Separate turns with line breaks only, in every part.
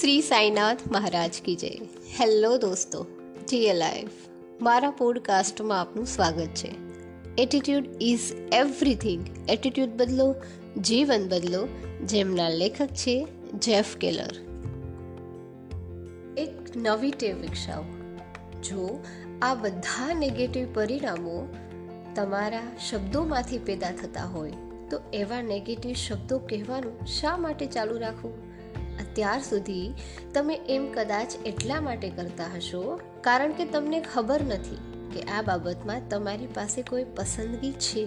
શ્રી સાઈનાથ મહારાજ કી જય. હેલો દોસ્તો જી લાઈફ મારા પોડકાસ્ટમાં આપનું સ્વાગત છે. એટીટ્યુડ ઇઝ એવરીથિંગ એટીટ્યુડ બદલો, જીવન બદલો, જેમના લેખક છે જેફ કેલર એક નવી ટેવ વિકસાવો. જો આ બધા નેગેટિવ પરિણામો તમારા શબ્દોમાંથી પેદા થતા હોય, તો એવા નેગેટિવ શબ્દો કહેવાનું શા માટે ચાલુ રાખવું? અત્યાર સુધી તમે એમ કદાચ એટલા માટે કરતા હશો, કારણ કે તમને ખબર નથી કે આ બાબતમાં તમારી પાસે કોઈ પસંદગી છે.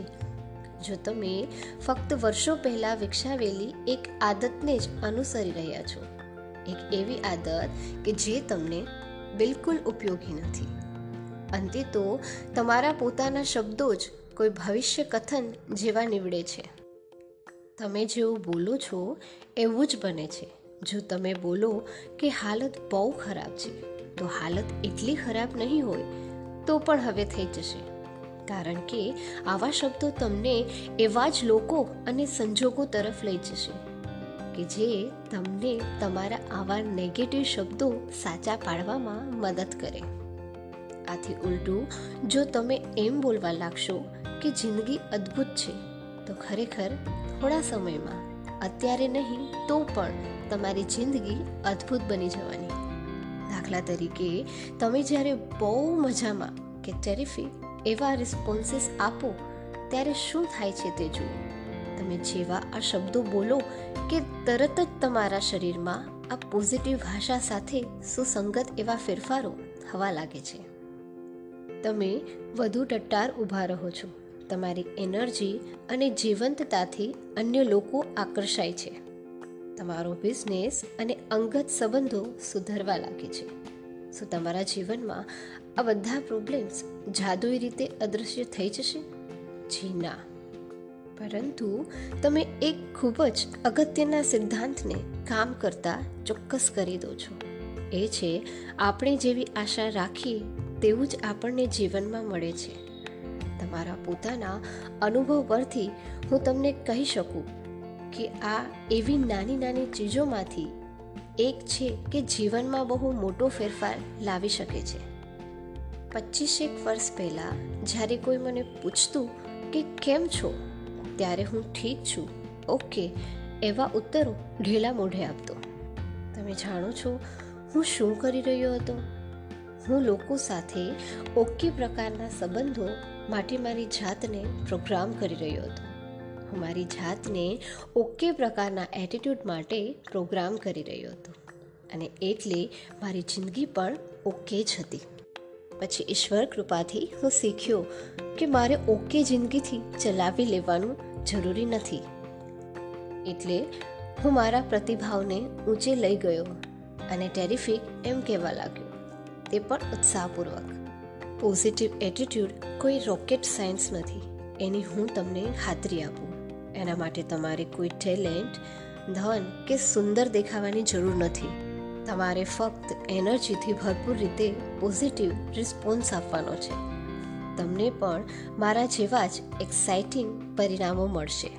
જો તમે ફક્ત વર્ષો પહેલાં વિકસાવેલી એક આદતને જ અનુસરી રહ્યા છો, એક એવી આદત કે જે તમને બિલકુલ ઉપયોગી નથી. અંતે તો તમારા પોતાના શબ્દો જ કોઈ ભવિષ્ય કથન જેવા નીવડે છે. તમે જેવું બોલો છો, એવું જ બને છે. જો તમે બોલો કે હાલત બહુ ખરાબ છે, તો હાલત એટલી ખરાબ નહીં હોય, તો પણ હવે થઈ જશે. કારણ કે આવા શબ્દો તમને એવા જ લોકો અને સંજોગો તરફ લઈ જશે, કે જે તમને તમારા આવા નેગેટિવ શબ્દો સાચા પાડવામાં મદદ કરે. આથી ઉલટું, જો તમે એમ બોલવા લાગશો કે જિંદગી અદ્ભુત છે, તો ખરેખર થોડા સમયમાં, અત્યારે નહીં, તો પણ તમારી જિંદગી અદ્ભુત બની જવાની. દાખલા તરીકે, તમે જ્યારે બહુ મજામાં કે ટેરિફિક એવા રિસ્પોન્સીસ આપો, ત્યારે શું થાય છે તે જુઓ. તમે જેવા આ શબ્દો બોલો કે તરત જ તમારા શરીરમાં આ પોઝિટિવ ભાષા સાથે સુસંગત એવા ફેરફારો થવા લાગે છે. તમે વધુ ટટ્ટાર ઊભા રહો છો. તમારી એનર્જી અને જીવંતતાથી અન્ય લોકો આકર્ષાય છે. તમારો બિઝનેસ અને અંગત સંબંધો સુધરવા લાગે છે. શું તમારા જીવનમાં આ બધા પ્રોબ્લેમ્સ જાદુઈ રીતે અદૃશ્ય થઈ જશે? જી ના. પરંતુ તમે એક ખૂબ જ અગત્યના સિદ્ધાંતને કામ કરતા ચોક્કસ કરી દો છો. એ છે, આપણે જેવી આશા રાખીએ તેવું જ આપણને જીવનમાં મળે છે. તમારા પોતાના અનુભવ પરથી હું તમને કહી શકું કે આ એવી નાની નાની ચીજોમાંથી એક છે કે જીવનમાં બહુ મોટો ફેરફાર લાવી શકે છે. પચીસેક વર્ષ પહેલાં જ્યારે કોઈ મને પૂછતું કે કેમ છો? ત્યારે હું ઠીક છું. ઓકે. એવા ઉત્તરો ઢેલા મોઢે આપતો. તમે જાણો છો, હું શું કરી રહ્યો હતો? હું લોકો સાથે ઓકે પ્રકારના સંબંધો માટે મારી જાતને પ્રોગ્રામ કરી રહ્યો હતો. હું મારી જાતને ઓકે પ્રકારના એટીટ્યૂડ માટે પ્રોગ્રામ કરી રહ્યો હતો. અને એટલે મારી જિંદગી પણ ઓકે જ હતી. પછી ઈશ્વર કૃપાથી હું શીખ્યો કે મારે ઓકે જિંદગીથી ચલાવી લેવાનું જરૂરી નથી. એટલે હું મારા પ્રતિભાવને ઊંચે લઈ ગયો અને ટેરિફિક એમ કહેવા લાગ્યો. તે પણ ઉત્સાહપૂર્વક. પોઝિટિવ એટીટ્યૂડ કોઈ રોકેટ સાયન્સ નથી. એની હું તમને ખાતરી આપું. એના માટે તમારે કોઈ ટેલેન્ટ, ધન કે સુંદર દેખાવાની જરૂર નથી. તમારે ફક્ત એનર્જીથી ભરપૂર રીતે પોઝિટિવ રિસ્પોન્સ આપવાનો છે. તમને પણ મારા જેવા જ એક્સાઇટિંગ પરિણામો મળશે.